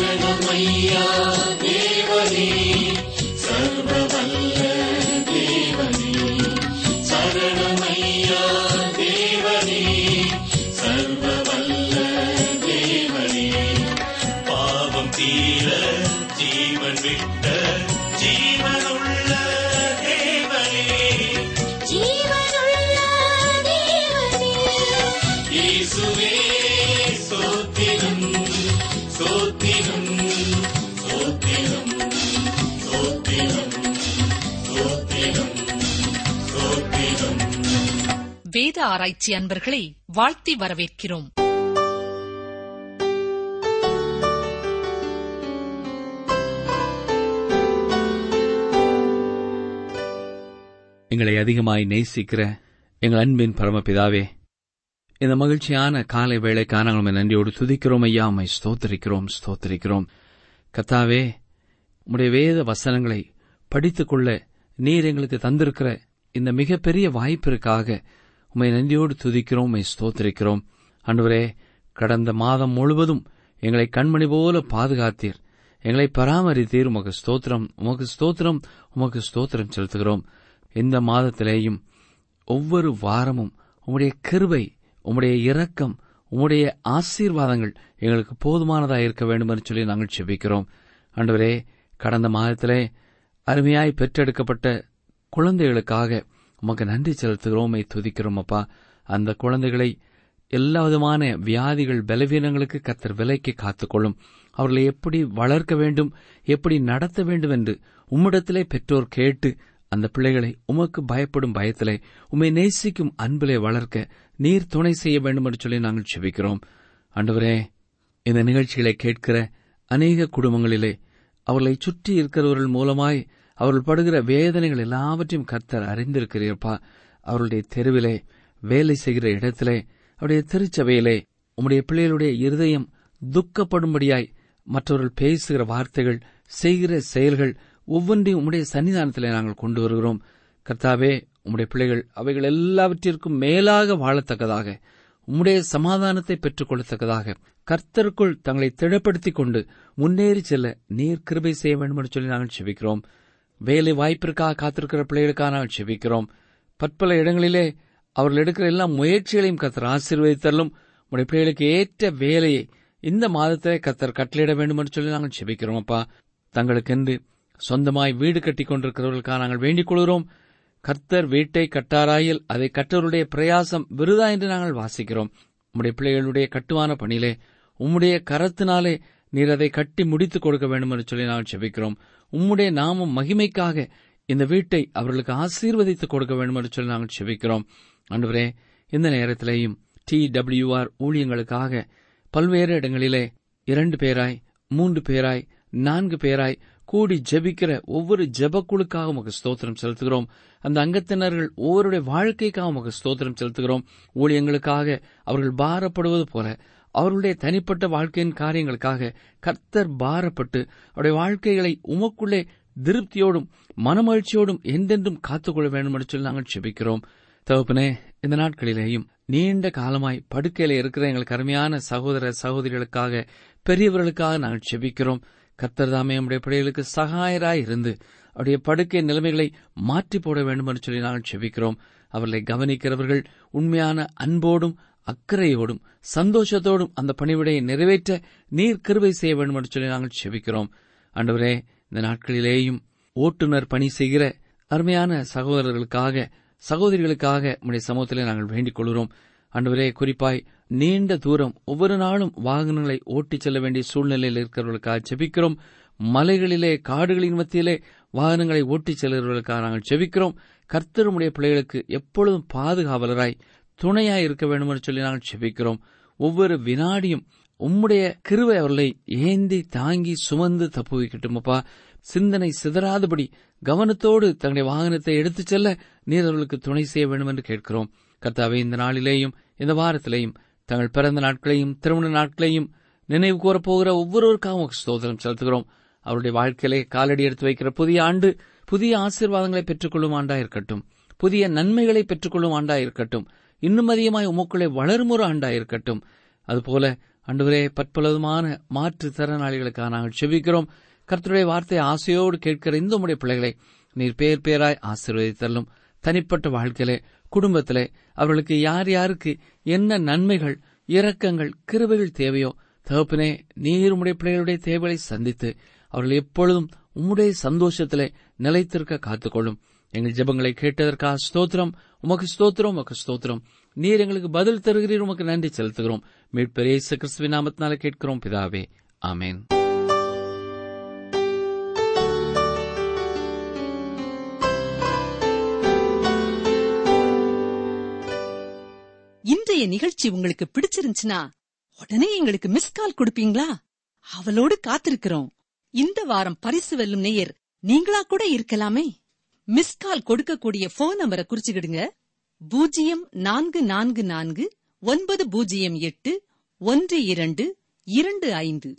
சரணமையா தேவனே ஆராய்ச்சி அன்பர்களை வாழ்த்தி வரவேற்கிறோம். எங்களை அதிகமாய் நேசிக்கிற எங்கள் அன்பின் பரமபிதாவே இந்த மகிழ்ச்சியான காலை வேலைக்கான உண்மை நன்றியோடு துதிக்கிறோம் ஐயா உம்மை ஸ்தோத்தரிக்கிறோம் ஸ்தோத்தரிக்கிறோம். கத்தாவே உடைய வேத வசனங்களை படித்துக்கொள்ள நீர் எங்களுக்கு தந்திருக்கிற இந்த மிகப்பெரிய வாய்ப்பிற்காக உம்மை நன்றியோடு துதிக்கிறோம் உமை ஸ்தோத்தரிக்கிறோம். அன்றுவரே கடந்த மாதம் முழுவதும் எங்களை கண்மணி போல பாதுகாத்தீர். எங்களை பராமரித்தீர். உமக்கு ஸ்தோத்திரம் உமக்கு ஸ்தோத்திரம் உமக்கு ஸ்தோத்திரம் செலுத்துகிறோம். இந்த மாதத்திலேயும் ஒவ்வொரு வாரமும் உம்முடைய கிருபை உம்முடைய இரக்கம் உம்முடைய ஆசீர்வாதங்கள் எங்களுக்கு போதுமானதாக இருக்க வேண்டும் என்று சொல்லி நாங்கள் செபிக்கிறோம். அன்றுவரே கடந்த மாதத்திலே அருமையாய் பெற்றெடுக்கப்பட்ட குழந்தைகளுக்காக உமக்கு நன்றி செலுத்துகிறோமை துதிக்கிறோம் அப்பா. அந்த குழந்தைகளை எல்லா விதமான வியாதிகள் பலவீனங்களுக்கு கத்தர் விலைக்கு காத்துக்கொள்ளும். அவர்களை எப்படி வளர்க்க வேண்டும் எப்படி நடத்த வேண்டும் என்று உம்மிடத்திலே பெற்றோர் கேட்டு அந்த பிள்ளைகளை உமக்கு பயப்படும் பயத்திலே உம்மை நேசிக்கும் அன்பிலே வளர்க்க நீர் துணை செய்ய வேண்டும் என்று சொல்லி நாங்கள் செபிக்கிறோம் அண்டவரே இந்த நிகழ்ச்சிகளை கேட்கிற அநேக குடும்பங்களிலே அவர்களை சுற்றி இருக்கிறவர்கள் மூலமாய் அவர்கள் படுகிற வேதனைகள் எல்லாவற்றையும் கர்த்தர் அறிந்திருக்கிறீர்ப்பா. அவர்களுடைய தெருவிலே வேலை செய்கிற இடத்திலே அவருடைய திருச்சபையிலே உம்முடைய பிள்ளைகளுடைய இருதயம் துக்கப்படும்படியாய் மற்றவர்கள் பேசுகிற வார்த்தைகள் செய்கிற செயல்கள் ஒவ்வொன்றையும் உம்முடைய சன்னிதானத்திலே நாங்கள் கொண்டு வருகிறோம். கர்த்தாவே உம்முடைய பிள்ளைகள் அவைகள் எல்லாவற்றிற்கும் மேலாக வாழத்தக்கதாக உம்முடைய சமாதானத்தை பெற்றுக் கொள்ளத்தக்கதாக கர்த்தருக்குள் தங்களை திடப்படுத்திக் கொண்டு முன்னேறி செல்ல நீர் கிருபை செய்ய வேண்டும் என்று சொல்லி நாங்கள் செபிக்கிறோம். வேலை வாய்ப்பிற்காக காத்திருக்கிற பிள்ளைகளுக்காக நாங்கள் செபிக்கிறோம். பற்பல இடங்களிலே அவர்கள் எடுக்கிற எல்லா முயற்சிகளையும் கத்தர் ஆசீர்வதித்தலும் உடைய பிள்ளைகளுக்கு ஏற்ற வேலையை இந்த மாதத்தை கத்தர் கட்டளையிட வேண்டும் என்று சொல்லி நாங்கள் செபிக்கிறோம் அப்பா. தங்களுக்கென்று சொந்தமாய் வீடு கட்டிக் கொண்டிருக்கிறவர்களுக்காக நாங்கள் வேண்டிக் கொள்கிறோம். கர்த்தர் வீட்டை கட்டாராயில் அதை கற்றவருடைய பிரயாசம் விருதா என்று நாங்கள் வாசிக்கிறோம். உம்முடைய பிள்ளைகளுடைய கட்டுமான பணியிலே உம்முடைய கரத்தினாலே நீர் அதை கட்டி முடித்துக் கொடுக்க வேண்டும் என்று சொல்லி நாங்கள் செபிக்கிறோம். உம்முடைய நாமம் மகிமைக்காக இந்த வீட்டை அவர்களுக்கு ஆசீர்வதித்துக் கொடுக்க வேண்டும் என்று சொல்லி நாங்கள் செபிக்கிறோம் அன்றுவரே இந்த நேரத்திலேயும் டி டபிள்யூஆர் ஊழியங்களுக்காக பல்வேறு இடங்களிலே இரண்டு பேராய் மூன்று பேராய் நான்கு பேராய் கூடி ஜெபிக்கிற ஒவ்வொரு ஜெபக்குழுக்காக உமக்கு ஸ்தோத்திரம் செலுத்துகிறோம். அந்த அங்கத்தினர்கள் ஒவ்வொருடைய வாழ்க்கைக்காக உமக்கு ஸ்தோத்திரம் செலுத்துகிறோம். ஊழியங்களுக்காக அவர்கள் பாரப்படுவது போல அவருடைய தனிப்பட்ட வாழ்க்கையின் காரியங்களுக்காக கர்த்தர் பாரப்பட்டு அவருடைய வாழ்க்கைகளை உமக்குள்ளே திருப்தியோடும் மனமகிழ்ச்சியோடும் எந்தென்றும் காத்துக்கொள்ள வேண்டும் என்று சொல்லி நாங்கள் செபிக்கிறோம் தகப்பனே இந்த நாட்களிலேயும் நீண்ட காலமாய் படுக்கையில இருக்கிற எங்களுக்கு அருமையான சகோதர சகோதரிகளுக்காக பெரியவர்களுக்காக நாங்கள் செபிக்கிறோம் கர்த்தர் தாமே நம்முடைய பிள்ளைகளுக்கு சகாயராய் இருந்து அவருடைய படுக்கை நிலைமைகளை மாற்றி போட வேண்டும் என்று சொல்லி நாங்கள் செபிக்கிறோம் அவர்களை கவனிக்கிறவர்கள் உண்மையான அன்போடும் அக்கறையோடும் சந்தோஷத்தோடும் அந்த பணிவிடையை நிறைவேற்ற நீர் கருவை செய்ய வேண்டும் என்று சொல்லி நாங்கள் செபிக்கிறோம். அன்றுவரே இந்த நாட்களிலேயும் ஓட்டுநர் பணி செய்கிற அருமையான சகோதரர்களுக்காக சகோதரிகளுக்காக உடைய சமூகத்திலே நாங்கள் வேண்டிக் கொள்கிறோம். அன்றுவரே குறிப்பாய் நீண்ட தூரம் ஒவ்வொரு நாளும் வாகனங்களை ஓட்டிச் செல்ல வேண்டிய சூழ்நிலையில் இருக்கிறவர்களுக்காக செபிக்கிறோம். மலைகளிலே காடுகளின் மத்தியிலே வாகனங்களை ஓட்டிச் செல்கிறவர்களுக்காக நாங்கள் செபிக்கிறோம். கர்த்தருடைய பிள்ளைகளுக்கு எப்பொழுதும் பாதுகாவலராய் துணையாய் இருக்க வேண்டும் என்று சொல்லி நாங்கள் செபிக்கிறோம் ஒவ்வொரு வினாடியும் உம்முடைய கிருவை அவர்களை ஏந்தி தாங்கி சுமந்து தப்புவிக்கட்டுமப்பா சிந்தனை சிதறாதபடி கவனத்தோடு தங்களுடைய வாகனத்தை எடுத்துச் செல்ல நீர் அவர்களுக்கு துணை செய்ய வேண்டும் என்று கேட்கிறோம். கர்த்தாவே இந்த நாளிலேயும் இந்த வாரத்திலேயும் தங்கள் பிறந்த நாட்களையும் திருமண நாட்களையும் நினைவு கூறப்போகிற ஒவ்வொருவருக்காகவும் சோதனம் செலுத்துகிறோம். அவருடைய வாழ்க்கையிலே காலடி எடுத்து வைக்கிற புதிய ஆண்டு புதிய ஆசீர்வாதங்களை பெற்றுக்கொள்ளும் ஆண்டா இருக்கட்டும் புதிய நன்மைகளை பெற்றுக்கொள்ளும் ஆண்டா இருக்கட்டும் இன்னும் அதிகமாய் உமக்குள்ளே வளரும் ஒரு ஆண்டா இருக்கட்டும் அதுபோல அன்றுவரே பற்பலவிதமான மாற்றுத் திறனாளிகளுக்காக நாங்கள் செபிக்கிறோம். கர்த்தருடைய வார்த்தையை ஆசையோடு கேட்கிற இந்த உடைய பிள்ளைகளை நீர் பேர் பேராய் ஆசீர்வதித்தள்ளும் தனிப்பட்ட வாழ்க்கையிலே குடும்பத்திலே அவர்களுக்கு யார் யாருக்கு என்ன நன்மைகள் இரக்கங்கள் கிருபைகள் தேவையோ தகப்பனே நீர் உடைய பிள்ளைகளுடைய தேவைகளை சந்தித்து அவர்கள் எப்பொழுதும் உம்முடைய சந்தோஷத்திலே நிலைத்திருக்க காத்துக்கொள்ளும். எங்கள் ஜெபங்களை கேட்டதற்காக ஸ்தோத்திரம். உமக்கு ஸ்தோத்திரம் உமக்கு ஸ்தோத்திரம். நீர் எங்களுக்கு பதில் தருகிறீர் உமக்கு நன்றி செலுத்துகிறோம். மீட்பெரிய கிறிஸ்துவ நாமத்தினால கேட்கிறோம் பிதாவே. ஆமேன். இன்றைய நிகழ்ச்சி உங்களுக்கு பிடிச்சிருந்துச்சுன்னா உடனே எங்களுக்கு மிஸ் கால் கொடுப்பீங்களா? அவளோடு காத்திருக்கிறோம். இந்த வாரம் பரிசு வெல்லும் நேயர் நீங்களா கூட இருக்கலாமே. மிஸ்கால் கொடுக்கக்கூடிய போன் நம்பரை குறிச்சுக்கிடுங்க. பூஜ்ஜியம் நான்கு நான்கு நான்கு ஒன்பது பூஜ்ஜியம் எட்டு ஒன்று இரண்டு இரண்டு ஐந்து.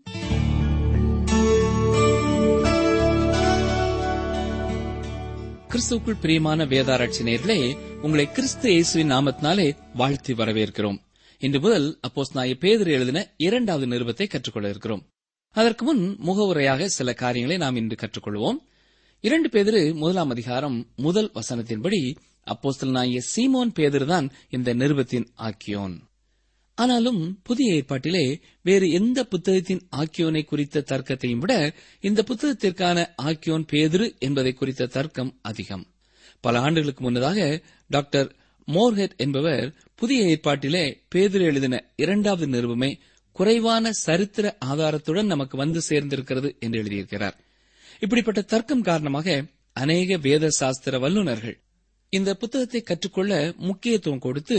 கிறிஸ்துவுக்குள் பிரியமான வேதாராய்ச்சி நேர்களே உங்களை கிறிஸ்து இயேசுவின் நாமத்தினாலே வாழ்த்தி வரவேற்கிறோம். இன்று முதல் அப்போஸ் நாய பேதர் எழுதின இரண்டாவது நிருபத்தை கற்றுக்கொள்ள இருக்கிறோம். அதற்கு முன் முகவுரையாக சில காரியங்களை நாம் இன்று கற்றுக்கொள்வோம். இரண்டு பேதிரு முதலாம் அதிகாரம் முதல் வசனத்தின்படி அப்போஸ்தல் நாய சீமோன் பேதர்தான் இந்த நிருபத்தின் ஆக்கியோன். ஆனாலும் புதிய ஏற்பாட்டிலே வேறு எந்த புத்தகத்தின் ஆக்கியோனை குறித்த தர்க்கத்தையும் விட இந்த புத்தகத்திற்கான ஆக்கியோன் பேதிரு என்பதை குறித்த தர்க்கம் அதிகம். பல ஆண்டுகளுக்கு முன்னதாக டாக்டர் மோர்ஹெட் என்பவர் புதிய ஏற்பாட்டிலே பேதிரு எழுதின இரண்டாவது நிருபமே குறைவான சரித்திர ஆதாரத்துடன் நமக்கு வந்து சேர்ந்திருக்கிறது என்று எழுதியிருக்கிறார். இப்படிப்பட்ட தர்க்கம் காரணமாக அநேக வேத சாஸ்திர வல்லுநர்கள் இந்த புத்தகத்தை கற்றுக்கொள்ள முக்கியத்துவம் கொடுத்து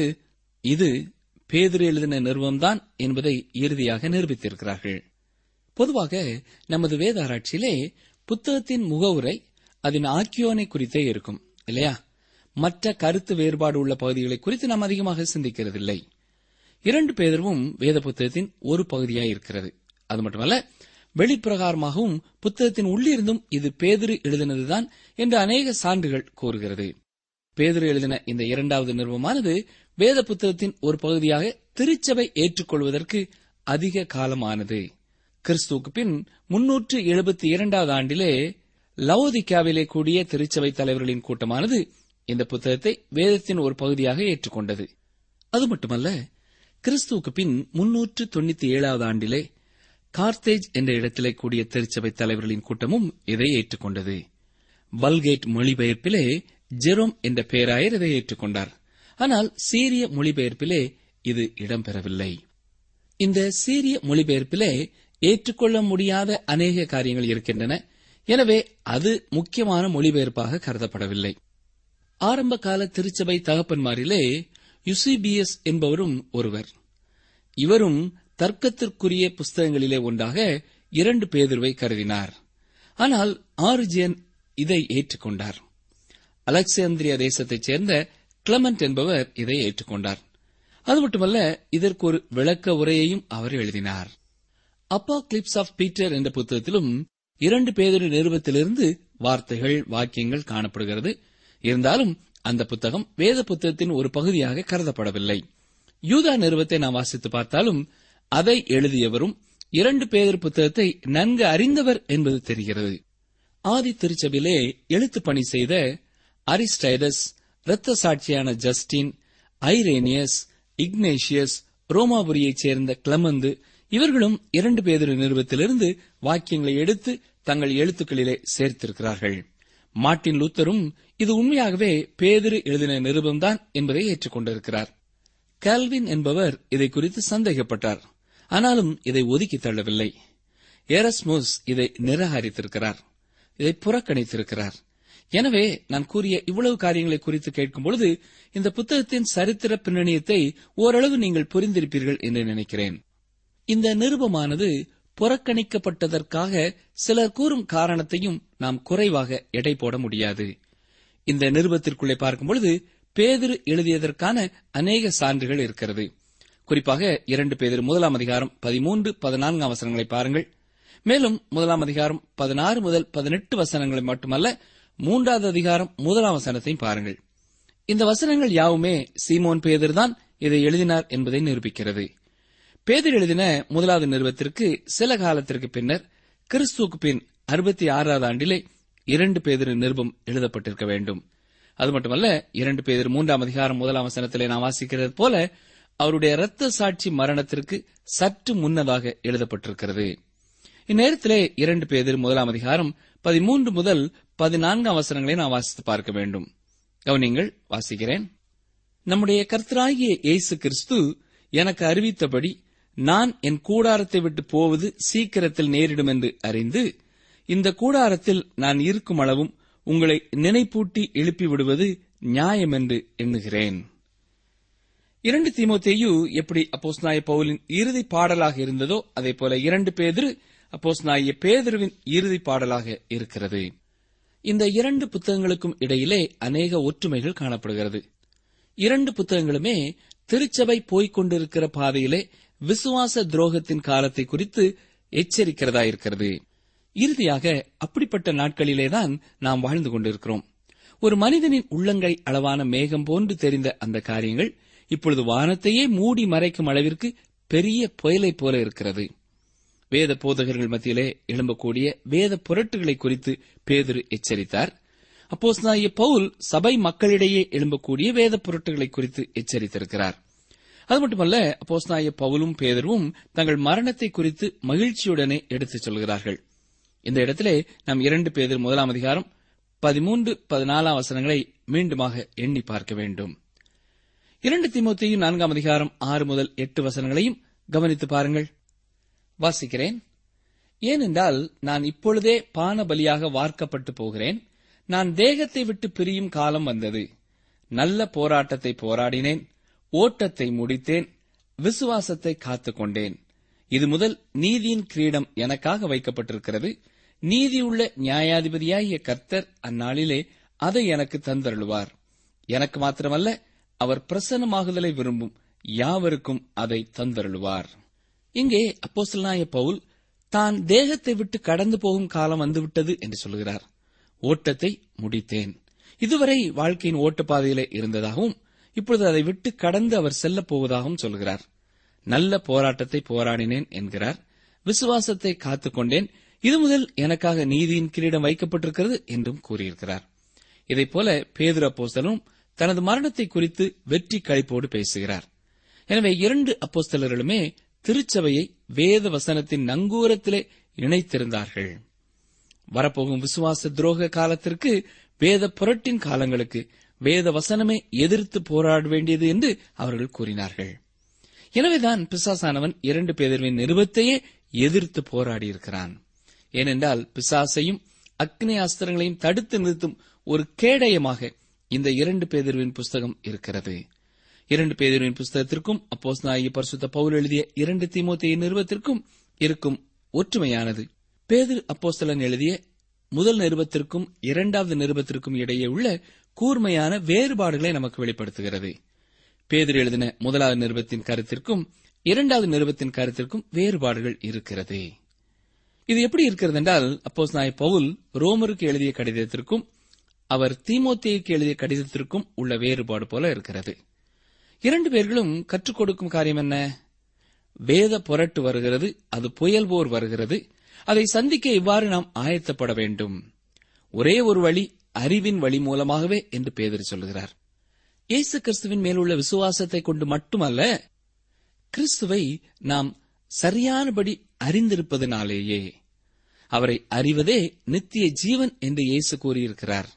இது பேதிரு எழுதின நிறுவம்தான் என்பதை இறுதியாக நிரூபித்திருக்கிறார்கள். பொதுவாக நமது வேத ஆராய்ச்சியிலே புத்தகத்தின் முகவுரை அதன் ஆக்கியோனை குறித்தே இருக்கும் இல்லையா? மற்ற கருத்து வேறுபாடு உள்ள பகுதிகளை குறித்து நாம் அதிகமாக சிந்திக்கிறதில்லை. இரண்டு பேதரும் வேத புத்தகத்தின் ஒரு பகுதியாய் இருக்கிறது. அது மட்டுமல்ல வெளிப்பிரகாரமாகவும் புத்தகத்தின் உள்ளிருந்தும் இது பேதுரு எழுதினதுதான் என்று அநேக சான்றுகள் கூறுகிறது. பேதுரு எழுதின இந்த இரண்டாவது நிறுவமானது வேத புத்தகத்தின் ஒரு பகுதியாக திருச்சபை ஏற்றுக்கொள்வதற்கு அதிக காலமானது. கிறிஸ்துவுக்கு பின் முன்னூற்று எழுபத்தி இரண்டாவது ஆண்டிலே லவோதிக்காவிலே கூடிய திருச்சபை தலைவர்களின் கூட்டமானது இந்த புத்தகத்தை வேதத்தின் ஒரு பகுதியாக ஏற்றுக்கொண்டது. அது மட்டுமல்ல கிறிஸ்துவுக்கு பின் முன்னூற்று தொண்ணூத்தி ஏழாவது ஆண்டிலே கார்த்தேஜ் என்ற இடத்திலே கூடிய திருச்சபை தலைவர்களின் கூட்டமும் இதை ஏற்றுக்கொண்டது. பல்கேட் மொழிபெயர்ப்பிலே ஜெரோம் என்ற பெயராயர் இதை ஏற்றுக்கொண்டார். ஆனால் சீரிய மொழிபெயர்ப்பிலே இது இடம்பெறவில்லை. இந்த சீரிய மொழிபெயர்ப்பிலே ஏற்றுக்கொள்ள முடியாத அநேக காரியங்கள் இருக்கின்றன. எனவே அது முக்கியமான மொழிபெயர்ப்பாக கருதப்படவில்லை. ஆரம்ப கால திருச்சபை தகப்பன்மாரிலே யுசிபிஎஸ் என்பவரும் ஒருவர். இவரும் தர்க்கத்திற்குரிய புஸ்தகங்களிலே ஒன்றாக இரண்டு பேதுருவை கருதினார். ஆனால் ஆரிஜியன் இதை ஏற்றுக்கொண்டார். அலெக்சாந்திரியா தேசத்தைச் சேர்ந்த கிளமெண்ட் என்பவர் இதை ஏற்றுக்கொண்டார். அது மட்டுமல்ல இதற்கு ஒரு விளக்க உரையையும் அவர் எழுதினார். அப்பா கிளிப்ஸ் ஆஃப் பீட்டர் என்ற புத்தகத்திலும் இரண்டு பேதொரு நிறுவத்திலிருந்து வார்த்தைகள் வாக்கியங்கள் காணப்படுகிறது. இருந்தாலும் அந்த புத்தகம் வேத புத்தகத்தின் ஒரு பகுதியாக கருதப்படவில்லை. யூதா நிறுவத்தை நாம் வாசித்து பார்த்தாலும் அதை எழுதியவரும் இரண்டு பேதர் புத்தகத்தை நன்கு அறிந்தவர் என்பது தெரிகிறது. ஆதி திருச்சபிலே எழுத்து பணி செய்த அரிஸ்டைடஸ் இரத்த சாட்சியான ஜஸ்டின் ஐரேனியஸ் இக்னேஷியஸ் ரோமாபுரியைச் சேர்ந்த கிளமந்து இவர்களும் இரண்டு பேதொரு நிறுவத்திலிருந்து வாக்கியங்களை எடுத்து தங்கள் எழுத்துக்களிலே சேர்த்திருக்கிறார்கள். மார்ட்டின் லூத்தரும் இது உண்மையாகவே பேதிரு எழுதின நிருபம்தான் என்பதை ஏற்றுக்கொண்டிருக்கிறார். கல்வின் என்பவர் இதை குறித்து சந்தேகப்பட்டார். ஆனாலும் இதை ஒதுக்கி தள்ளவில்லை. ஏரஸ்மோஸ் இதை நிராகரித்திருக்கிறார். இதை புறக்கணித்திருக்கிறார். எனவே நான் கூறிய இவ்வளவு காரியங்களை குறித்து கேட்கும்பொழுது இந்த புத்தகத்தின் சரித்திர பின்னணியத்தை ஓரளவு நீங்கள் புரிந்திருப்பீர்கள் என்று நினைக்கிறேன். இந்த நிருபமானது புறக்கணிக்கப்பட்டதற்காக சிலர் கூறும் காரணத்தையும் நாம் குறைவாக எடை போட முடியாது. இந்த நிருபத்திற்குள்ளே பார்க்கும்பொழுது பேதிரு எழுதியதற்கான அநேக சான்றுகள் இருக்கிறது. குறிப்பாக இரண்டு பேர் முதலாம் அதிகாரம் பதிமூன்று பதினான்காம் வசனங்களை பாருங்கள். மேலும் முதலாம் அதிகாரம் பதினாறு முதல் பதினெட்டு வசனங்களை மட்டுமல்ல மூன்றாவது அதிகாரம் முதலாம் வசனத்தையும் பாருங்கள். இந்த வசனங்கள் யாவுமே சீமோன் பேதர்தான் இதை எழுதினார் என்பதை நிரூபிக்கிறது. பேதர் எழுதின முதலாவது நிறுவத்திற்கு சில காலத்திற்கு பின்னர் கிறிஸ்துவுக்கு பின் அறுபத்தி ஆறாவது ஆண்டிலே இரண்டு பேதிரு நிருபம் எழுதப்பட்டிருக்க வேண்டும். அது மட்டுமல்ல இரண்டு பேதர் மூன்றாம் அதிகாரம் முதலாம் வசனத்திலே நாம் வாசிக்கிறது போல அவருடைய இரத்த சாட்சி மரணத்திற்கு சற்று முன்னதாக எழுதப்பட்டிருக்கிறது. இந்நேரத்திலே இரண்டு பேர் முதலாம் அதிகாரம் பதிமூன்று முதல் பதினான்காம் அவசரங்களை நாம் வாசித்து பார்க்க வேண்டும். கவனிங்கள் வாசிக்கிறேன். நம்முடைய கர்த்தராகிய இயேசு கிறிஸ்து எனக்கு அறிவித்தபடி நான் என் கூடாரத்தை விட்டு போவது சீக்கிரத்தில் நேரிடும் என்று அறிந்து இந்த கூடாரத்தில் நான் இருக்கும் அளவும் உங்களை நினைப்பூட்டி எழுப்பி விடுவது நியாயம் என்று எண்ணுகிறேன். இரண்டு தீமோத்தேயு எப்படி அப்போஸ்நாய பவுலின் இறுதி பாடலாக இருந்ததோ அதே போல இரண்டு பேதிரு அப்போஸ்நாய பேதுருவின் இறுதி பாடலாக இருக்கிறது. இந்த இரண்டு புத்தகங்களுக்கும் இடையிலே அநேக ஒற்றுமைகள் காணப்படுகிறது. இரண்டு புத்தகங்களுமே திருச்சபை போய்க் கொண்டிருக்கிற பாதையிலே விசுவாச துரோகத்தின் காலத்தை குறித்து எச்சரிக்கிறதா இருக்கிறது. இறுதியாக அப்படிப்பட்ட நாட்களிலேதான் நாம் வாழ்ந்து கொண்டிருக்கிறோம். ஒரு மனிதனின் உள்ளங்கை அளவான மேகம் போன்று தெரிந்த அந்த காரியங்கள் இப்பொழுது வானத்தையே மூடி மறைக்கும் அளவிற்கு பெரிய புயலைப் போல இருக்கிறது. வேத போதகர்கள் மத்தியிலே எழும்பக்கூடிய வேத புரட்டுகளை குறித்து பேதுரு எச்சரித்தார். அப்போஸ்தலனாகிய பவுல் சபை மக்களிடையே எழும்பக்கூடிய வேத புரட்டுகளை குறித்து எச்சரித்திருக்கிறார். அது மட்டுமல்ல அப்போஸ்தலனாகிய பவுலும் பேதரும் தங்கள் மரணத்தை குறித்து மகிழ்ச்சியுடனே எடுத்துச் சொல்கிறார்கள். இந்த இடத்திலே நாம் இரண்டு பேதர் முதலாம் அதிகாரம் பதிமூன்று பதினாலாம் வசனங்களை மீண்டுமாக எண்ணி பார்க்க வேண்டும். இரண்டு திமுத்தையும் நான்காம் அதிகாரம் ஆறு முதல் எட்டு வசனங்களையும் கவனித்து பாருங்கள். வாசிக்கிறேன். ஏனென்றால் நான் இப்பொழுதே பான பலியாக வார்க்கப்பட்டு போகிறேன். நான் தேகத்தை விட்டு பிரியும் காலம் வந்தது. நல்ல போராட்டத்தை போராடினேன். ஓட்டத்தை முடித்தேன். விசுவாசத்தை காத்துக்கொண்டேன் இது முதல் நீதியின் கிரீடம் எனக்காக வைக்கப்பட்டிருக்கிறது. நீதியுள்ள நியாயாதிபதியாகிய கர்த்தர் அந்நாளிலே அதை எனக்கு தந்தருளுவார். எனக்கு மாத்திரமல்ல அவர் பிரசன்னமாகுதலை விரும்பும் யாவருக்கும் அதை தந்தருளுவார். இங்கே அப்போசலாய பவுல் தான் தேகத்தை விட்டு கடந்து போகும் காலம் வந்துவிட்டது என்று சொல்கிறார். ஓட்டத்தை முடித்தேன். இதுவரை வாழ்க்கையின் ஓட்டப்பாதையிலே இருந்ததாகவும் இப்பொழுது அதை விட்டு கடந்து அவர் செல்லப் போவதாகவும் சொல்கிறார். நல்ல போராட்டத்தை போராடினேன் என்கிறார். விசுவாசத்தை காத்துக்கொண்டேன் இது முதல் எனக்காக நீதியின் கிரீடம் வைக்கப்பட்டிருக்கிறது என்றும் கூறியிருக்கிறார். இதைப்போல போல பேதுரு தனது மரணத்தை குறித்து வெற்றி கழிப்போடு பேசுகிறார். எனவே இரண்டு அப்போஸ்தலர்களுமே திருச்சபையை வேத வசனத்தின் நங்கூரத்திலே இணைத்திருந்தார்கள். வரப்போகும் விசுவாச துரோக காலத்திற்கு வேத புரட்டின் காலங்களுக்கு வேத வசனமே எதிர்த்து போராட வேண்டியது என்று அவர்கள் கூறினார்கள். எனவேதான் பிசாசானவன் இரண்டு பேதர்வின் நிருபத்தையே எதிர்த்து போராடியிருக்கிறான். ஏனென்றால் பிசாசையும் அக்னி அஸ்திரங்களையும் தடுத்து நிறுத்தும் ஒரு கேடயமாக இந்த இரண்டு பேதர்வின் புஸ்தகம் இருக்கிறது. இரண்டு பேதர்வின் புஸ்தகத்திற்கும் அப்போஸ் நாயகி பரிசுத்த பவுல் எழுதிய இரண்டு தீமோத்தேய நிறுவத்திற்கும் இருக்கும் ஒற்றுமையானது. பேதர் அப்போஸ்தலன் எழுதிய முதல் நிருபத்திற்கும் இரண்டாவது நிருபத்திற்கும் இடையே உள்ள கூர்மையான வேறுபாடுகளை நமக்கு வெளிப்படுத்துகிறது. பேதர் எழுதின முதலாவது நிருபத்தின் கருத்திற்கும் இரண்டாவது நிருபத்தின் கருத்திற்கும் வேறுபாடுகள் இருக்கிறது. இது எப்படி இருக்கிறது என்றால் அப்போஸ் நாய் பவுல் ரோமருக்கு எழுதிய கடிதத்திற்கும் அவர் தீமோத்தேயுக்கு எழுதிய கடிதத்திற்கும் உள்ள வேறுபாடு போல இருக்கிறது. இரண்டு பேர்களும் கற்றுக் கொடுக்கும் காரியம் என்ன? வேத புரட்டு வருகிறது அது புயல் போர் வருகிறது. அதை சந்திக்க இவ்வாறு நாம் ஆயத்தப்பட வேண்டும். ஒரே ஒரு வழி அறிவின் வழி மூலமாகவே என்று பேதர் சொல்லுகிறார் இயேசு கிறிஸ்துவின் மேலுள்ள விசுவாசத்தை கொண்டு மட்டுமல்ல கிறிஸ்துவை நாம் சரியானபடி அறிந்திருப்பதனாலேயே அவரை அறிவதே நித்திய ஜீவன் என்று இயேசு கூறியிருக்கிறார்.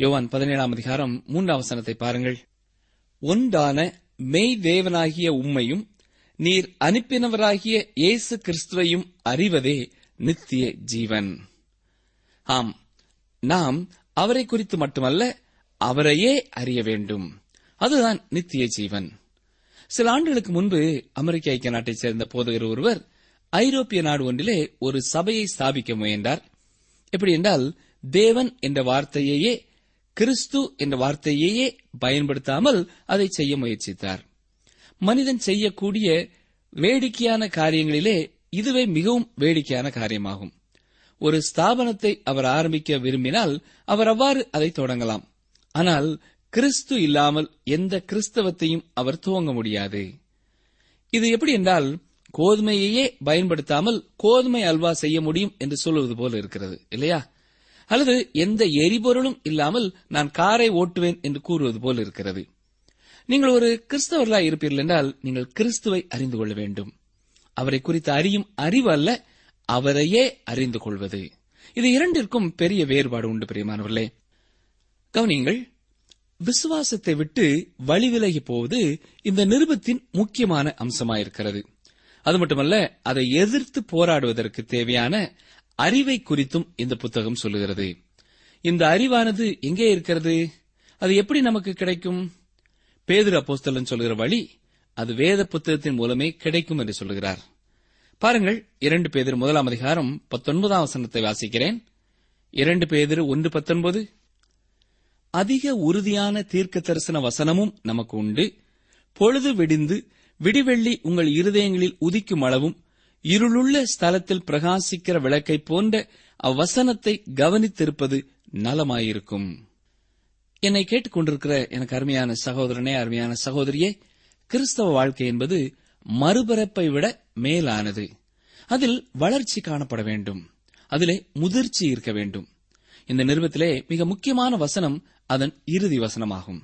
யோவான் பதினேழாம் அதிகாரம் மூன்றாம் வசனத்தை பாருங்கள். ஒன்றான மெய் தேவனாகிய உம்மையும் நீர் அனுப்பினவராகிய இயேசு கிறிஸ்துவையும் அறிவதே நித்திய ஜீவன். ஆம் நாம் அவரை குறித்து மட்டுமல்ல அவரையே அறிய வேண்டும். அதுதான் நித்திய ஜீவன். சில ஆண்டுகளுக்கு முன்பு அமெரிக்க ஐக்கிய நாட்டைச் சேர்ந்த போதகர் ஒருவர் ஐரோப்பிய நாடு ஒன்றிலே ஒரு சபையை ஸ்தாபிக்க முயன்றார். எப்படி என்றால் தேவன் என்ற வார்த்தையையே கிறிஸ்து என்ற வார்த்தையையே பயன்படுத்தாமல் அதை செய்ய முயற்சித்தார். மனிதன் செய்யக்கூடிய வேடிக்கையான காரியங்களிலே இதுவே மிகவும் வேடிக்கையான காரியமாகும். ஒரு ஸ்தாபனத்தை அவர் ஆரம்பிக்க விரும்பினால் அவர் அவ்வாறு அதை தொடங்கலாம். ஆனால் கிறிஸ்து இல்லாமல் எந்த கிறிஸ்தவத்தையும் அவர் துவங்க முடியாது. இது எப்படி என்றால் கோதுமையையே பயன்படுத்தாமல் கோதுமை அல்வா செய்ய முடியும் என்று சொல்லுவது போல இருக்கிறது இல்லையா? அல்லது எந்த எரிபொருளும் இல்லாமல் நான் காரை ஓட்டுவேன் என்று கூறுவது போல இருக்கிறது. நீங்கள் ஒரு கிறிஸ்தவர்களாய் இருப்பீர்கள் என்றால் நீங்கள் கிறிஸ்துவை அறிந்து கொள்ள வேண்டும். அவரை குறித்து அறியும் அறிவு அல்ல அவரையே அறிந்து கொள்வது. இது இரண்டிற்கும் பெரிய வேறுபாடு உண்டு பிரியமானவர்களே. கவனியுங்கள் விசுவாசத்தை விட்டு வழிவிலகி போவது இந்த நிருபத்தின் முக்கியமான அம்சமாயிருக்கிறது. அது மட்டுமல்ல அதை எதிர்த்து போராடுவதற்கு தேவையான அறிவை குறித்தும் இந்த புத்தகம் சொல்லுகிறது. இந்த அறிவானது எங்கே இருக்கிறது? அது எப்படி நமக்கு கிடைக்கும்? பேதுரு அப்போஸ்தலன் சொல்கிற வழி அது வேத புத்தகத்தின் மூலமே கிடைக்கும் என்று சொல்லுகிறார் பாருங்கள் இரண்டு பேதர் முதலாம் அதிகாரம் பத்தொன்பதாம் வசனத்தை வாசிக்கிறேன். இரண்டு பேதர் ஒன்று பத்தொன்பது. அதிக உறுதியான தீர்க்க தரிசன வசனமும் நமக்கு உண்டு. பொழுது விடிந்து விடிவெள்ளி உங்கள் இருதயங்களில் உதிக்கும் அளவும் இருளுள்ள ஸ்தலத்தில் பிரகாசிக்கிற விளக்கைப் போன்ற அவ்வசனத்தை கவனித்திருப்பது நலமாயிருக்கும். என்னை கேட்டுக்கொண்டிருக்கிற எனக்கு அருமையான சகோதரனே அருமையான சகோதரியே கிறிஸ்தவ வாழ்க்கை என்பது மறுபிறப்பை விட மேலானது. அதில் வளர்ச்சி காணப்பட வேண்டும். அதிலே முதிர்ச்சி இருக்க வேண்டும். இந்த நிறுவத்திலே மிக முக்கியமான வசனம் அதன் இறுதி வசனமாகும்.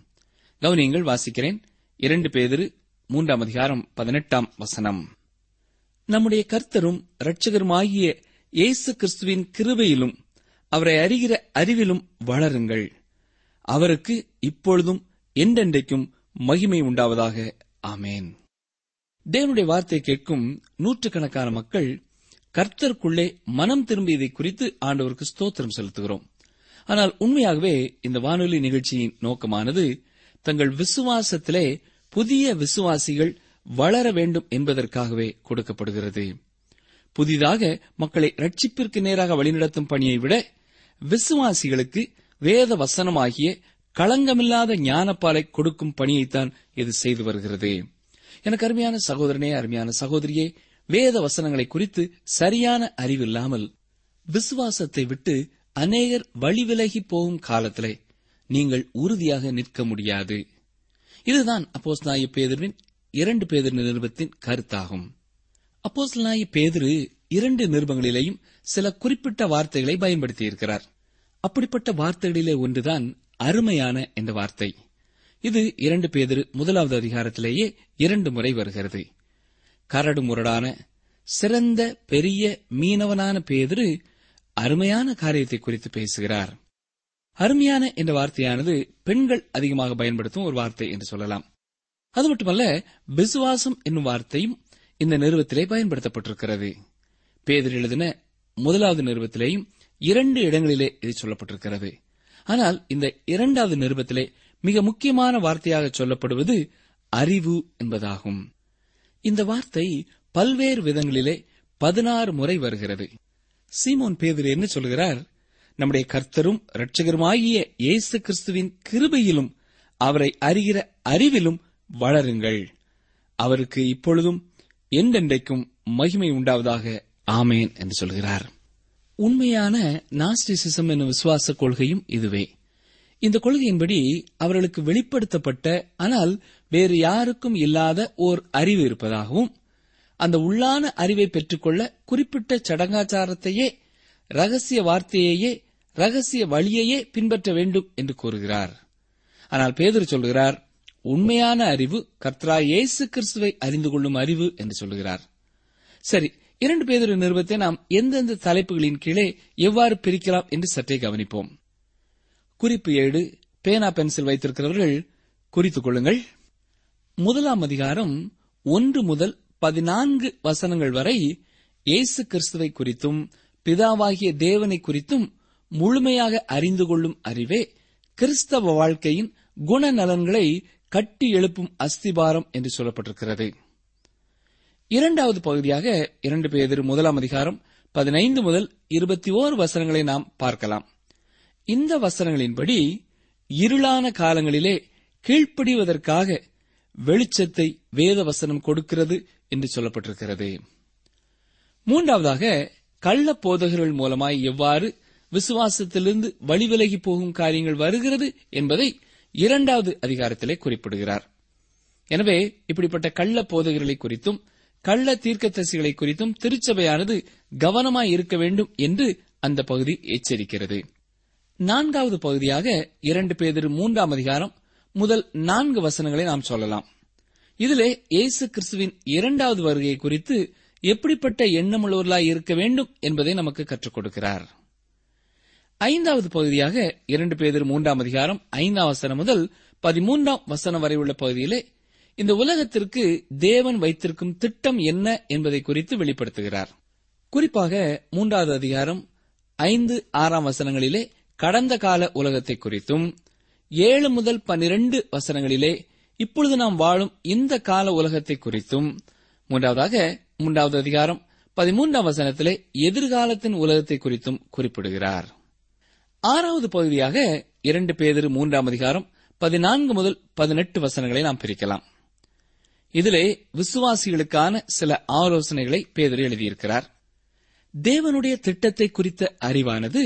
கவனியங்கள் வாசிக்கிறேன். இரண்டு பேதிரு மூன்றாம் அதிகாரம் பதினெட்டாம் வசனம். நம்முடைய கர்த்தரும் இரட்சகருமாகிய இயேசு கிறிஸ்துவின் கிருபையிலும் அவரை அறிகிற அறிவிலும் வளருங்கள். அவருக்கு இப்பொழுதும் என்றென்றைக்கும் மகிமை உண்டாவதாக. ஆமேன். தேவனுடைய வார்த்தை கேட்கும் நூற்றுக்கணக்கான மக்கள் கர்த்தருக்குள்ளே மனம் திரும்பியதை குறித்து ஆண்டவருக்கு ஸ்தோத்திரம் செலுத்துகிறோம். ஆனால் உண்மையாகவே இந்த வானொலி நிகழ்ச்சியின் நோக்கமானது தங்கள் விசுவாசத்திலே புதிய விசுவாசிகள் வளர வேண்டும் என்பதற்காகவே கொடுக்கப்படுகிறது. புதிதாக மக்களை ரட்சிப்பிற்கு நேராக வழிநடத்தும் பணியை விட விசுவாசிகளுக்கு வேத வசனமாகிய களங்கமில்லாத ஞானப்பாலை கொடுக்கும் பணியைத்தான் இது செய்து வருகிறது. எனக்கு அருமையான சகோதரனே அருமையான சகோதரியே வேத வசனங்களை குறித்து சரியான அறிவில்லாமல் விசுவாசத்தை விட்டு அநேகர் வழிவிலகி போகும் காலத்திலே நீங்கள் உறுதியாக நிற்க முடியாது. இதுதான் அப்போஸ் நாய பேதர்வின் இரண்டு பேதர் நிருபத்தின் கருத்தாகும். அப்போசலாய பேதிரு இரண்டு நிருபங்களிலேயும் சில குறிப்பிட்ட வார்த்தைகளை பயன்படுத்தியிருக்கிறார். அப்படிப்பட்ட வார்த்தைகளிலே ஒன்றுதான் அருமையான என்ற வார்த்தை. இது இரண்டு பேதிரு முதலாவது அதிகாரத்திலேயே இரண்டு முறை வருகிறது. கரடு முரடான சிறந்த பெரிய மீனவனான பேதிரு அருமையான காரியத்தை குறித்து பேசுகிறார். அருமையான என்ற வார்த்தையானது பெண்கள் அதிகமாக பயன்படுத்தும் ஒரு வார்த்தை என்று சொல்லலாம். அது மட்டுமல்ல விசுவாசம் என்னும் வார்த்தையும் இந்த நிறுவத்திலே பயன்படுத்தப்பட்டிருக்கிறது. பேதர் எழுதின முதலாவது நிறுவத்திலேயும் இரண்டு இடங்களிலே இது சொல்லப்பட்டிருக்கிறது. ஆனால் இந்த இரண்டாவது நிறுவத்திலே மிக முக்கியமான வார்த்தையாக சொல்லப்படுவது அறிவு என்பதாகும். இந்த வார்த்தை பல்வேறு விதங்களிலே பதினாறு முறை வருகிறது. சீமோன் பேதிர் என்ன சொல்கிறார்? நம்முடைய கர்த்தரும் இரட்சகருமாகிய இயேசு கிறிஸ்துவின் கிருபையிலும் அவரை அறிகிற அறிவிலும் வளருங்கள். அவருக்கு இப்பொழுதும் என்றென்றைக்கும் மகிமை உண்டாவதாக ஆமேன் என்று சொல்கிறார். உண்மையான நாஸ்டிசிசம் என்னும் விசுவாச கொள்கையும் இதுவே. இந்த கொள்கையின்படி அவர்களுக்கு வெளிப்படுத்தப்பட்ட ஆனால் வேறு யாருக்கும் இல்லாத ஓர் அறிவு இருப்பதாகவும் அந்த உள்ளான அறிவை பெற்றுக்கொள்ள குறிப்பிட்ட சடங்காச்சாரத்தையே ரகசிய வார்த்தையையே ரகசிய வழியையே பின்பற்ற வேண்டும் என்று கூறுகிறார். ஆனால் பேதர் சொல்கிறார் உண்மையான அறிவு கர்த்தரா இயேசு கிறிஸ்துவை அறிந்து கொள்ளும் அறிவு என்று சொல்கிறார் சரி இரண்டு பேதொரு நிறுவத்தை நாம் எந்தெந்த தலைப்புகளின் கீழே எவ்வாறு பிரிக்கலாம் என்று சற்றே கவனிப்போம். குறிப்பு ஏடு பேனா பென்சில் வைத்திருக்கிறவர்கள் குறித்துக் கொள்ளுங்கள். முதலாம் அதிகாரம் ஒன்று முதல் பதினான்கு வசனங்கள் வரை இயேசு கிறிஸ்துவை குறித்தும் பிதாவாகிய தேவனை குறித்தும் முழுமையாக அறிந்து கொள்ளும் அறிவே கிறிஸ்தவ வாழ்க்கையின் குணநலன்களை கட்டி எழுப்பும் அஸ்திபாரம் என்று சொல்லப்பட்டிருக்கிறது. இரண்டாவது பகுதியாக இரண்டு பேர் முதலாம் அதிகாரம் பதினைந்து முதல் இருபத்தி ஓரு வசனங்களை நாம் பார்க்கலாம். இந்த வசனங்களின்படி இருளான காலங்களிலே கீழ்ப்படிவதற்காக வெளிச்சத்தை வேத வசனம் கொடுக்கிறது என்று சொல்லப்பட்டிருக்கிறது. மூன்றாவதாக கள்ள போதகர்கள் மூலமாய் எவ்வாறு விசுவாசத்திலிருந்து வழிவிலகி போகும் காரியங்கள் வருகிறது என்பதை இரண்டாவது அதிகாரத்திலே குறிப்பிடுகிறார். எனவே இப்படிப்பட்ட கள்ள போதகர்களை குறித்தும் கள்ள தீர்க்கதரிசிகளை குறித்தும் திருச்சபையானது கவனமாய் இருக்க வேண்டும் என்று அந்த பகுதி எச்சரிக்கிறது. நான்காவது பகுதியாக இரண்டு பேதிரு மூன்றாம் அதிகாரம் முதல் நான்கு வசனங்களை நாம் சொல்லலாம். இதிலே இயேசு கிறிஸ்துவின் இரண்டாவது வருகை குறித்து எப்படிப்பட்ட எண்ணமுள்ளவர்களாய் இருக்க வேண்டும் என்பதை நமக்கு கற்றுக் கொடுக்கிறார். ஐந்தாவது பகுதியாக இரண்டு பேர் மூன்றாம் அதிகாரம் ஐந்தாம் வசனம் முதல் பதிமூன்றாம் வசனம் வரை உள்ள பகுதியிலே இந்த உலகத்திற்கு தேவன் வைத்திருக்கும் திட்டம் என்ன என்பதை குறித்து வெளிப்படுத்துகிறார். குறிப்பாக மூன்றாவது அதிகாரம் ஐந்து ஆறாம் வசனங்களிலே கடந்த கால உலகத்தை குறித்தும் ஏழு முதல் பனிரெண்டு வசனங்களிலே இப்பொழுது நாம் வாழும் இந்த கால உலகத்தை குறித்தும் மூன்றாவதாக மூன்றாவது அதிகாரம் பதிமூன்றாம் வசனத்திலே எதிர்காலத்தின் உலகத்தை குறித்தும் குறிப்பிடுகிறார். ஆறாவது பகுதியாக இரண்டு பேதிரு மூன்றாம் அதிகாரம் பதினான்கு முதல் பதினெட்டு வசனங்களை நாம் பிரிக்கலாம். இதிலே விசுவாசிகளுக்கான சில ஆலோசனைகளை பேதர் எழுதியிருக்கிறார். தேவனுடைய திட்டத்தை குறித்த அறிவானது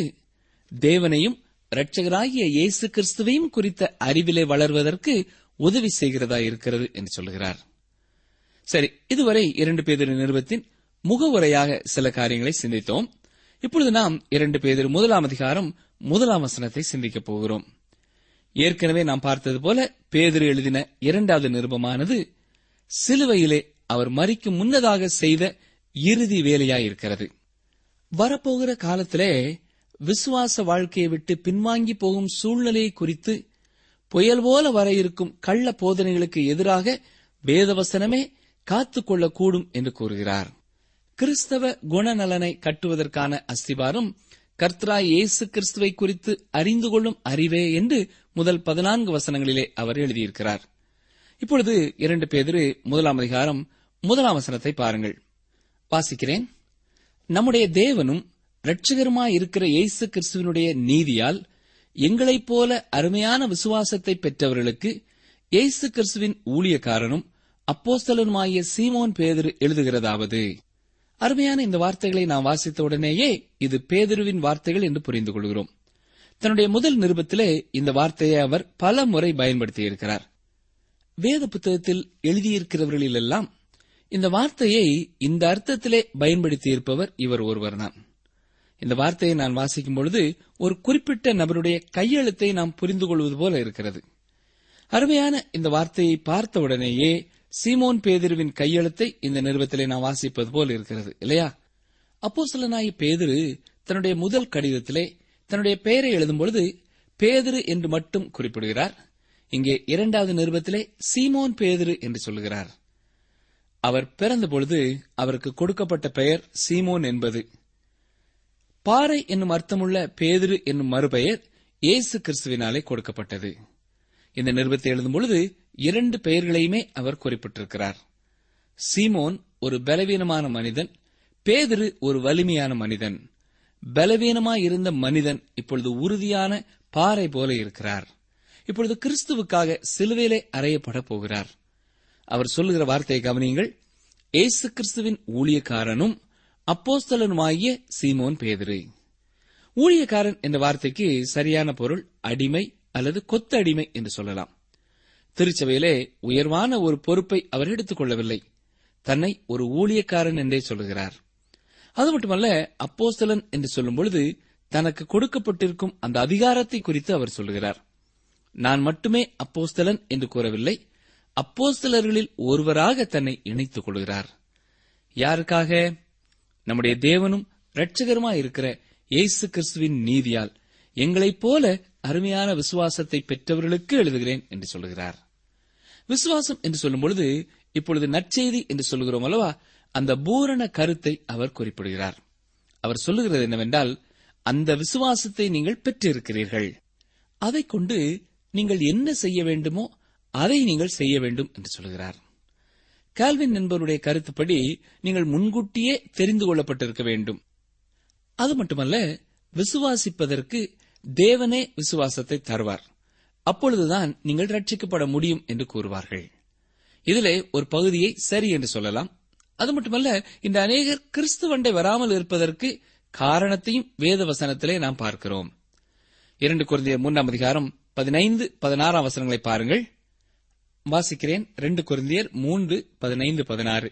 தேவனையும் இரட்சகராகிய இயேசு கிறிஸ்துவையும் குறித்த அறிவிலே வளர்வதற்கு உதவி செய்கிறதா இருக்கிறது என்று சொல்கிறார் சரி இதுவரை இரண்டு பேதர் நிறுவத்தின் முகவுரையாக சில காரியங்களை சிந்தித்தோம். இப்பொழுது நாம் இரண்டு பேதர் முதலாம் அதிகாரம் முதலாம் வசனத்தை சிந்திக்கப் போகிறோம். ஏற்கனவே நாம் பார்த்தது போல பேதிரு எழுதின இரண்டாவது நிருபமானது சிலுவையிலே அவர் மறிக்கும் முன்னதாக செய்த இறுதி வேலையாயிருக்கிறது. வரப்போகிற காலத்திலே விசுவாச வாழ்க்கையை விட்டு பின்வாங்கி போகும் சூழ்நிலையை குறித்து புயல் போல வர இருக்கும் கள்ள போதனைகளுக்கு எதிராக வேதவசனமே காத்துக்கொள்ளக்கூடும் என்று கூறுகிறார். கிறிஸ்தவ குணநலனை கட்டுவதற்கான அஸ்திபாரம் கர்த்தராய் இயேசு கிறிஸ்துவை குறித்து அறிந்து கொள்ளும் அறிவே என்று முதல் பதினான்கு வசனங்களிலே அவர் எழுதியிருக்கிறார். இப்பொழுது இரண்டு பேதிரு முதலாம் அதிகாரம் முதலாம் வசனத்தை பாருங்கள். வாசிக்கிறேன். நம்முடைய தேவனும் இருக்கிற இயேசு கிறிஸ்துவனுடைய நீதியால் எங்களைப் போல அருமையான விசுவாசத்தை பெற்றவர்களுக்கு இயேசு கிறிஸ்துவின் ஊழியக்காரனும் அப்போஸ்தலனுமாகிய சீமோன் பேதிரு எழுதுகிறதாவது. அருமையான இந்த வார்த்தைகளை நாம் வாசித்த உடனேயே இது பேதருவின் வார்த்தைகள் என்று புரிந்து கொள்கிறோம். தன்னுடைய முதல் நிருபத்திலே இந்த வார்த்தையை அவர் பல முறை பயன்படுத்தியிருக்கிறார் வேத புத்தகத்தில் எழுதியிருக்கிறவர்களிலெல்லாம் இந்த வார்த்தையை இந்த அர்த்தத்திலே பயன்படுத்தியிருப்பவர் இவர் ஒருவர்தான் இந்த வார்த்தையை நான் வாசிக்கும் பொழுது ஒரு குறிப்பிட்ட நபருடைய கையெழுத்தை நாம் புரிந்து கொள்வது போல இருக்கிறது. அருமையான இந்த வார்த்தையை பார்த்த உடனேயே சீமோன் பேதிருவின் கையெழுத்தை இந்த நிறுவத்திலே நாம் வாசிப்பது போல் இருக்கிறது இல்லையா? அப்போ சிலனாய் பேதிரு தன்னுடைய முதல் கடிதத்திலே தன்னுடைய பெயரை எழுதும்பொழுது பேதிரு என்று மட்டும் குறிப்பிடுகிறார். இங்கே இரண்டாவது நிறுவத்திலே சீமோன் பேதிரு என்று சொல்கிறார் அவர் பிறந்த பொழுது அவருக்கு கொடுக்கப்பட்ட பெயர் சீமோன் என்பது. பாறை என்னும் அர்த்தமுள்ள பேதிரு என்னும் மறுபெயர் இயேசு கிறிஸ்துவினாலே கொடுக்கப்பட்டது. இந்த நிறுவத்தை எழுதும் பொழுது இரண்டு பெயர்களையுமே அவர் குறிப்பிட்டிருக்கிறார். சீமோன் ஒரு பலவீனமான மனிதன் பேதிரு ஒரு வலிமையான மனிதன். பலவீனமாயிருந்த மனிதன் இப்பொழுது உறுதியான பாறை போல இருக்கிறார். இப்பொழுது கிறிஸ்துவுக்காக சிலுவையிலே அறையப்பட போகிறார். அவர் சொல்லுகிற வார்த்தையை கவனியுங்கள். ஏசு கிறிஸ்துவின் ஊழியக்காரனும் அப்போஸ்தலனுமாகிய சீமோன் பேதிரு. ஊழியக்காரன் என்ற வார்த்தைக்கு சரியான பொருள் அடிமை அல்லது கொத்த அடிமை என்று சொல்லலாம். திருச்சபையிலே உயர்வான ஒரு பொறுப்பை அவர் எடுத்துக் கொள்ளவில்லை. தன்னை ஒரு ஊழியக்காரன் என்றே சொல்கிறார். அது மட்டுமல்ல அப்போஸ்தலன் என்று சொல்லும் பொழுது தனக்கு கொடுக்கப்பட்டிருக்கும் அந்த அதிகாரத்தை குறித்து அவர் சொல்லுகிறார் நான் மட்டுமே அப்போஸ்தலன் என்று கூறவில்லை அப்போஸ்தலர்களில் ஒருவராக தன்னை இணைத்துக் கொள்கிறார். யாருக்காக? நம்முடைய தேவனும் இரட்சகருமாய் இருக்கிற இயேசு கிறிஸ்துவின் நீதியால் எங்களைப் போல அருமையான விசுவாசத்தை பெற்றவர்களுக்கு எழுதுகிறேன் என்று சொல்லுகிறார் விசுவாசம் என்று சொல்லும் பொழுது இப்பொழுது நற்செய்தி என்று சொல்லுகிறோம் அல்லவா? அந்த பூரண கருத்தை அவர் குறிப்பிடுகிறார். அவர் சொல்லுகிறது என்னவென்றால் அந்த விசுவாசத்தை நீங்கள் பெற்றிருக்கிறீர்கள். அதைக் கொண்டு நீங்கள் என்ன செய்ய வேண்டுமோ அதை நீங்கள் செய்ய வேண்டும் என்று சொல்கிறார். கால்வின் என்பவருடைய கருத்துப்படி நீங்கள் முன்கூட்டியே தெரிந்து கொள்ளப்பட்டிருக்க வேண்டும். அது மட்டுமல்ல விசுவாசிப்பதற்கு தேவனே விசுவாசத்தை தருவார். அப்பொழுதுதான் நீங்கள் ரட்சிக்கப்பட முடியும் என்று கூறுவார்கள். இதிலே ஒரு பகுதியை சரி என்று சொல்லலாம். அது மட்டுமல்ல இந்த அநேகர் கிறிஸ்துவண்டை வராமல் இருப்பதற்கு காரணத்தையும் வேத வசனத்திலே நாம் பார்க்கிறோம். இரண்டு குருந்திய மூன்றாம் அதிகாரம் பதினைந்து பதினாறாம் வசனங்களை பாருங்கள். வாசிக்கிறேன். ரெண்டு குருந்தியர் மூன்று பதினைந்து பதினாறு.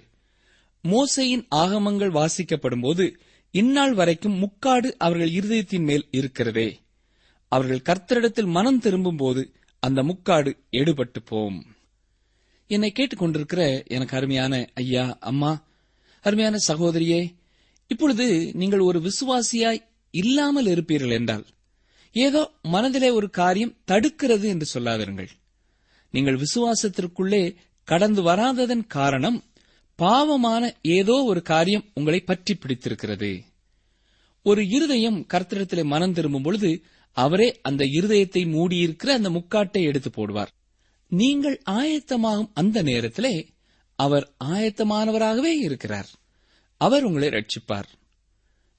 மோசையின் ஆகமங்கள் வாசிக்கப்படும்போது இந்நாள் வரைக்கும் முக்காடு அவர்கள் இருதயத்தின் மேல் இருக்கிறதே. அவர்கள் கர்த்தரிடத்தில் மனம் திரும்பும்போது அந்த முக்காடு எடுபட்டு போம் என்னை கேட்டுக்கொண்டிருக்கிற எனக்கு அருமையான ஐயா அம்மா அருமையான சகோதரியே இப்பொழுது நீங்கள் ஒரு விசுவாசியாய் இல்லாமல் இருப்பீர்கள் என்றால் ஏதோ மனதிலே ஒரு காரியம் தடுக்கிறது என்று சொல்லாதிருங்கள். நீங்கள் விசுவாசத்திற்குள்ளே கடந்து வராததன் காரணம் பாவமான ஏதோ ஒரு காரியம் உங்களை பற்றி பிடித்திருக்கிறது. ஒரு இருதயம் கர்த்தரிடத்திலே மனம் திரும்பும் பொழுது அவரே அந்த இருதயத்தை மூடியிருக்கிற அந்த முக்காட்டை எடுத்து போடுவார். நீங்கள் ஆயத்தமாகும் அந்த நேரத்திலே அவர் ஆயத்தமானவராகவே இருக்கிறார். அவர் உங்களை ரட்சிப்பார்.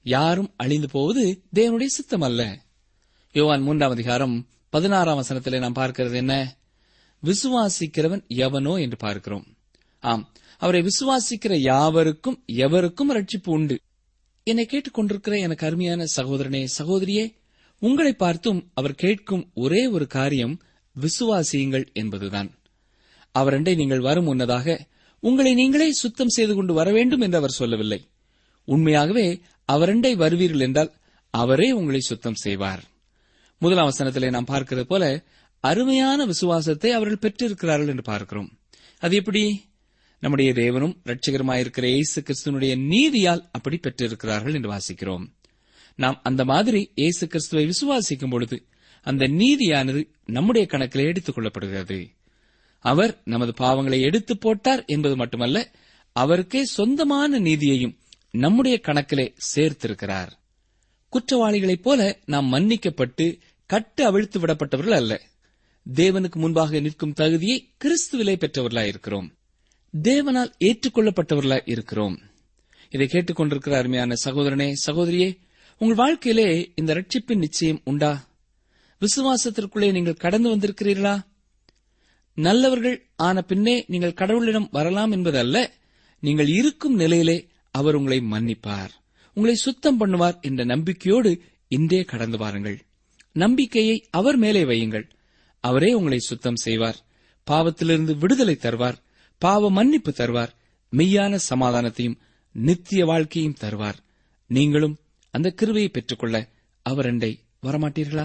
யாரும் அழிந்து போவது தேவனுடைய சித்தம் அல்ல யோவான் மூன்றாம் அதிகாரம் பதினாறாம் வசனத்திலே நாம் பார்க்கிறது என்ன? விசுவாசிக்கிறவன் எவனோ என்று பார்க்கிறோம். ஆம் அவரை விசுவாசிக்கிற யாவருக்கும் எவருக்கும் ரட்சிப்பு உண்டு. என்னை கேட்டுக்கொண்டிருக்கிற எனக்கு அருமையான சகோதரனே சகோதரியே உங்களை பார்த்தும் அவர் கேட்கும் ஒரே ஒரு காரியம் விசுவாசியுங்கள் என்பதுதான். அவரண்டை நீங்கள் வரும் முன்னதாக உங்களை நீங்களே சுத்தம் செய்து கொண்டு வர வேண்டும் என்று அவர் சொல்லவில்லை. உண்மையாகவே அவரண்டை வருவீர்கள் என்றால் அவரே உங்களை சுத்தம் செய்வார். முதலாம் வசனத்திலே நாம் பார்க்கிறது போல அருமையான விசுவாசத்தை அவர்கள் பெற்றிருக்கிறார்கள் என்று பார்க்கிறோம். அது எப்படி? நம்முடைய தேவனும் ரட்சகருமாயிருக்கிற இயேசு கிறிஸ்துவனுடைய நீதியால் அப்படி பெற்றிருக்கிறார்கள் என்று வாசிக்கிறோம். நாம் அந்த மாதிரி இயேசு கிறிஸ்துவை விசுவாசிக்கும் பொழுது அந்த நீதியானது நம்முடைய கணக்கில் எடுத்துக் கொள்ளப்படுகிறது. அவர் நமது பாவங்களை எடுத்து போட்டார் என்பது மட்டுமல்ல அவருக்கே சொந்தமான நீதியையும் நம்முடைய கணக்கிலே சேர்த்திருக்கிறார். குற்றவாளிகளைப் போல நாம் மன்னிக்கப்பட்டு கட்டு அவிழ்த்து விடப்பட்டவர்கள் அல்ல. தேவனுக்கு முன்பாக நிற்கும் தகுதியை கிறிஸ்துவிலே பெற்றவர்களாய் இருக்கிறோம். தேவனால் ஏற்றுக்கொள்ளப்பட்டவர்களாய் இருக்கிறோம். இதை கேட்டுக்கொண்டிருக்கிற அருமையான சகோதரனே சகோதரியே உங்கள் வாழ்க்கையிலே இந்த ரட்சிப்பின் நிச்சயம் உண்டா? விசுவாசத்திற்குள்ளே நீங்கள் கடந்து வந்திருக்கிறீர்களா? நல்லவர்கள் ஆன பின்னே நீங்கள் கடவுளிடம் வரலாம் என்பதல்ல நீங்கள் இருக்கும் நிலையிலே அவர் உங்களை மன்னிப்பார். உங்களை சுத்தம் பண்ணுவார் என்ற நம்பிக்கையோடு இன்றே கடந்து வாருங்கள். நம்பிக்கையை அவர் மேலே வையுங்கள். அவரே உங்களை சுத்தம் செய்வார். பாவத்திலிருந்து விடுதலை தருவார். பாவ மன்னிப்பு தருவார். மெய்யான சமாதானத்தையும் நித்திய வாழ்க்கையும் தருவார். நீங்களும் அந்த கிருவையை பெற்றுக்கொள்ள அவர் அண்டை வரமாட்டீர்களா?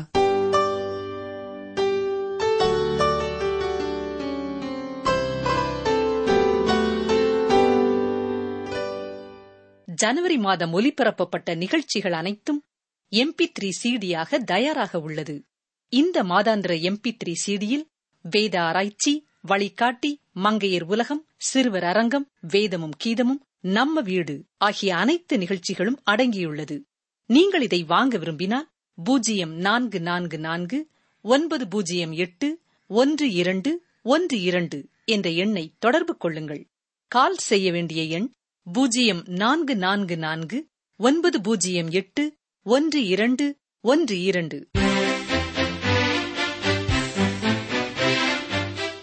ஜனவரி மாதம் ஒலிபரப்பப்பட்ட நிகழ்ச்சிகள் அனைத்தும் எம்பி த்ரீ சிடியாக தயாராக உள்ளது. இந்த மாதாந்திர எம்பி த்ரீ சிடியில் வேத ஆராய்ச்சி வழிகாட்டி மங்கையர் உலகம் சிறுவர் அரங்கம் வேதமும் கீதமும் நம்ம வீடு ஆகிய அனைத்து நிகழ்ச்சிகளும் அடங்கியுள்ளது. நீங்கள் இதை வாங்க விரும்பினால் பூஜ்ஜியம் நான்கு நான்கு நான்கு ஒன்பது பூஜ்ஜியம் எட்டு ஒன்று இரண்டு ஒன்று இரண்டு என்ற எண்ணை தொடர்பு கொள்ளுங்கள். கால் செய்ய வேண்டிய எண் பூஜ்ஜியம் நான்கு நான்கு நான்கு ஒன்பது பூஜ்ஜியம் எட்டு ஒன்று இரண்டு ஒன்று இரண்டு.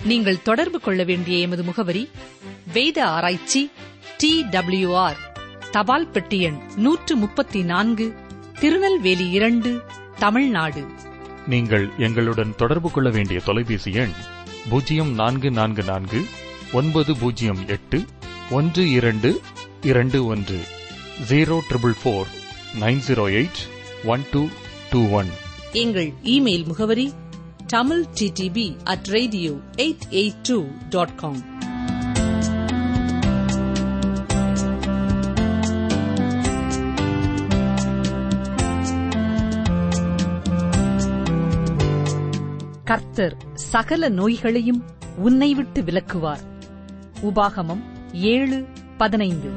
நீங்கள் தொடர்பு கொள்ள வேண்டிய எமது முகவரி வேத ஆராய்ச்சி டி டபிள்யூ ஆர் தபால் பெட்டி எண் நூற்று முப்பத்தி நான்கு திருநெல்வேலி இரண்டு தமிழ்நாடு. நீங்கள் எங்களுடன் தொடர்பு கொள்ள வேண்டிய தொலைபேசி எண் பூஜ்ஜியம் நான்கு நான்கு நான்கு ஒன்பது பூஜ்ஜியம் எட்டு ஒன்று இரண்டு இரண்டு ஒன்று zero triple four nine zero eight one two two one. எங்கள் இமெயில் முகவரி Tamil TDP at radio eight eight two dot com. கர்த்தர் சகல நோய்களையும் உன்னை விட்டு விலக்குவார். உபாகமம் ஏழு பதினைந்து.